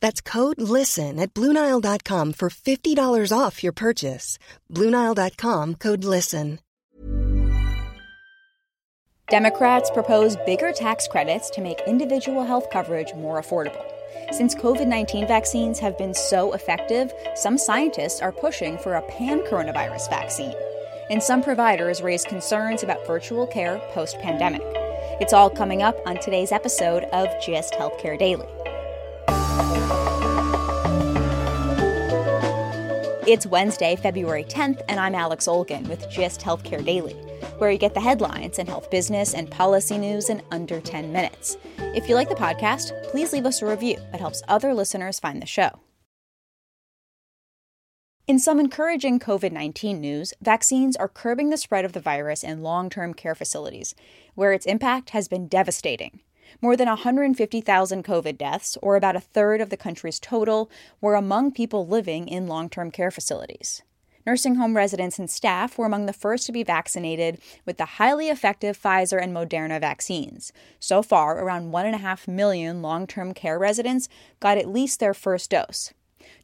That's code LISTEN at Bluenile.com for $50 off your purchase. Bluenile.com code LISTEN. Democrats propose bigger tax credits to make individual health coverage more affordable. Since COVID 19 vaccines have been so effective, some scientists are pushing for a pan coronavirus vaccine. And some providers raise concerns about virtual care post pandemic. It's all coming up on today's episode of GIST Healthcare Daily. It's Wednesday, February 10th, and I'm Alex Olgin with GIST Healthcare Daily, where you get the headlines and health business and policy news in under 10 minutes. If you like the podcast, please leave us a review. It helps other listeners find the show. In some encouraging COVID 19 news, vaccines are curbing the spread of the virus in long term care facilities, where its impact has been devastating. More than 150,000 COVID deaths, or about a third of the country's total, were among people living in long term care facilities. Nursing home residents and staff were among the first to be vaccinated with the highly effective Pfizer and Moderna vaccines. So far, around 1.5 million long term care residents got at least their first dose.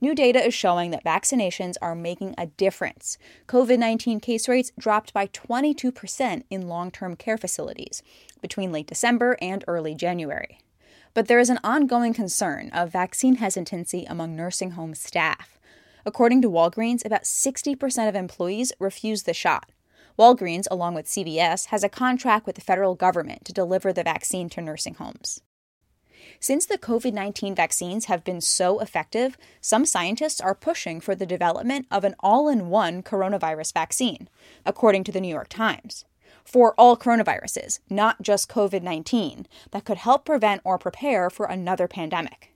New data is showing that vaccinations are making a difference. COVID 19 case rates dropped by 22% in long term care facilities between late December and early January. But there is an ongoing concern of vaccine hesitancy among nursing home staff. According to Walgreens, about 60% of employees refuse the shot. Walgreens, along with CVS, has a contract with the federal government to deliver the vaccine to nursing homes. Since the COVID 19 vaccines have been so effective, some scientists are pushing for the development of an all in one coronavirus vaccine, according to the New York Times. For all coronaviruses, not just COVID 19, that could help prevent or prepare for another pandemic.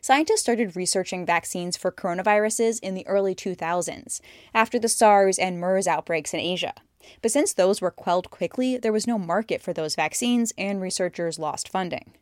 Scientists started researching vaccines for coronaviruses in the early 2000s, after the SARS and MERS outbreaks in Asia. But since those were quelled quickly, there was no market for those vaccines, and researchers lost funding.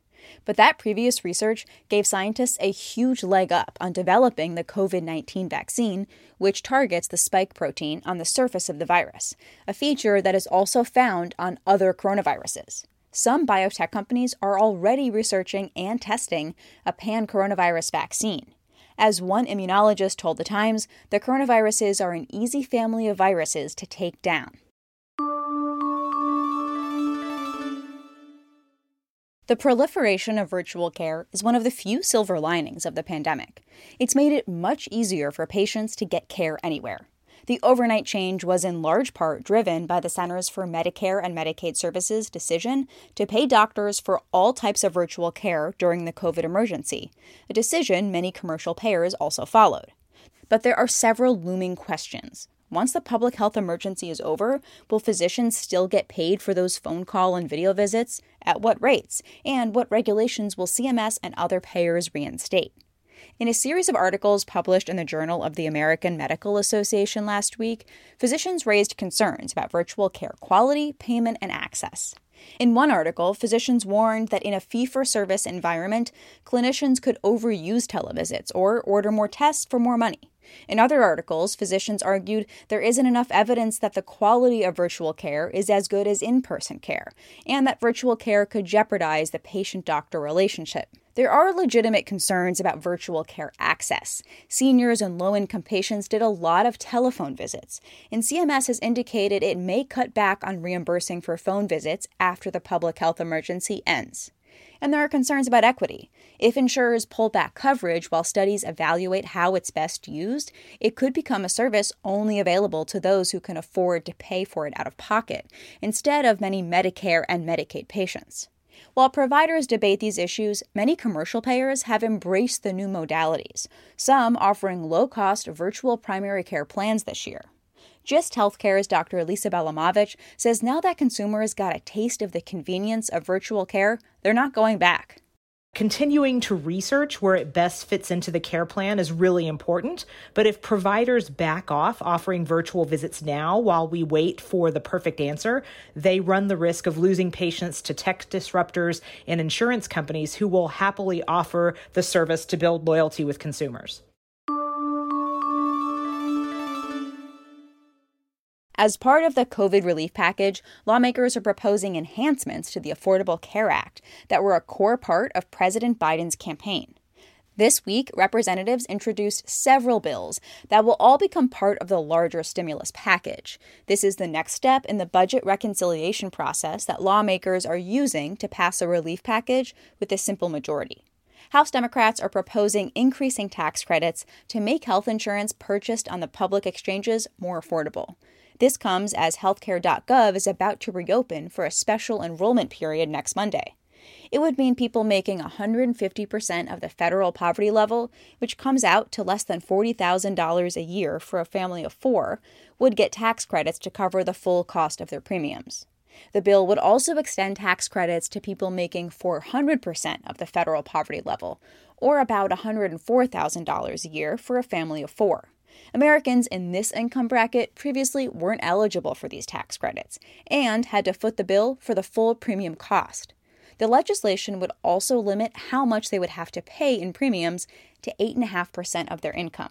But that previous research gave scientists a huge leg up on developing the COVID 19 vaccine, which targets the spike protein on the surface of the virus, a feature that is also found on other coronaviruses. Some biotech companies are already researching and testing a pan coronavirus vaccine. As one immunologist told The Times, the coronaviruses are an easy family of viruses to take down. The proliferation of virtual care is one of the few silver linings of the pandemic. It's made it much easier for patients to get care anywhere. The overnight change was in large part driven by the Centers for Medicare and Medicaid Services decision to pay doctors for all types of virtual care during the COVID emergency, a decision many commercial payers also followed. But there are several looming questions. Once the public health emergency is over, will physicians still get paid for those phone call and video visits? At what rates? And what regulations will CMS and other payers reinstate? In a series of articles published in the Journal of the American Medical Association last week, physicians raised concerns about virtual care quality, payment, and access. In one article, physicians warned that in a fee for service environment, clinicians could overuse televisits or order more tests for more money. In other articles, physicians argued there isn't enough evidence that the quality of virtual care is as good as in person care, and that virtual care could jeopardize the patient doctor relationship. There are legitimate concerns about virtual care access. Seniors and low income patients did a lot of telephone visits, and CMS has indicated it may cut back on reimbursing for phone visits after the public health emergency ends. And there are concerns about equity. If insurers pull back coverage while studies evaluate how it's best used, it could become a service only available to those who can afford to pay for it out of pocket, instead of many Medicare and Medicaid patients. While providers debate these issues, many commercial payers have embraced the new modalities, some offering low cost virtual primary care plans this year. Gist Healthcare's Dr. Lisa Bielamowicz says now that consumers got a taste of the convenience of virtual care, they're not going back. Continuing to research where it best fits into the care plan is really important. But if providers back off offering virtual visits now while we wait for the perfect answer, they run the risk of losing patients to tech disruptors and insurance companies who will happily offer the service to build loyalty with consumers. As part of the COVID relief package, lawmakers are proposing enhancements to the Affordable Care Act that were a core part of President Biden's campaign. This week, representatives introduced several bills that will all become part of the larger stimulus package. This is the next step in the budget reconciliation process that lawmakers are using to pass a relief package with a simple majority. House Democrats are proposing increasing tax credits to make health insurance purchased on the public exchanges more affordable. This comes as healthcare.gov is about to reopen for a special enrollment period next Monday. It would mean people making 150% of the federal poverty level, which comes out to less than $40,000 a year for a family of four, would get tax credits to cover the full cost of their premiums. The bill would also extend tax credits to people making 400% of the federal poverty level, or about $104,000 a year for a family of four. Americans in this income bracket previously weren't eligible for these tax credits and had to foot the bill for the full premium cost. The legislation would also limit how much they would have to pay in premiums to 8.5% of their income.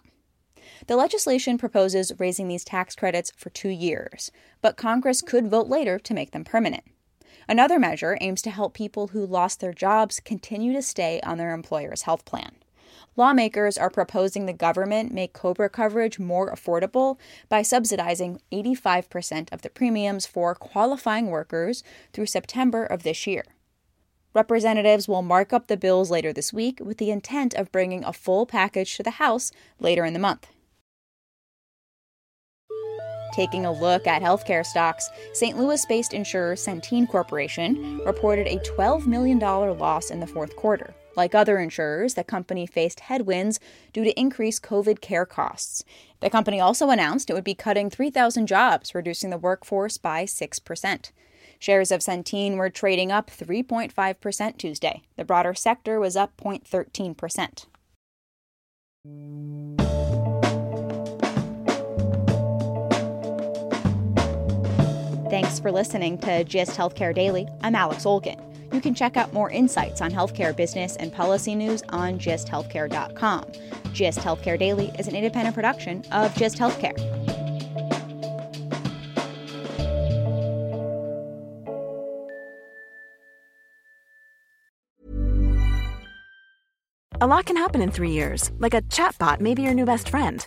The legislation proposes raising these tax credits for two years, but Congress could vote later to make them permanent. Another measure aims to help people who lost their jobs continue to stay on their employer's health plan. Lawmakers are proposing the government make COBRA coverage more affordable by subsidizing 85% of the premiums for qualifying workers through September of this year. Representatives will mark up the bills later this week with the intent of bringing a full package to the House later in the month. Taking a look at healthcare stocks, St. Louis based insurer Centene Corporation reported a $12 million loss in the fourth quarter. Like other insurers, the company faced headwinds due to increased COVID care costs. The company also announced it would be cutting 3,000 jobs, reducing the workforce by 6%. Shares of Centene were trading up 3.5% Tuesday. The broader sector was up 0.13%. Thanks for listening to Gist Healthcare Daily. I'm Alex Olgin. You can check out more insights on healthcare business and policy news on gisthealthcare.com. Gist Healthcare Daily is an independent production of Gist Healthcare. A lot can happen in three years, like a chatbot may be your new best friend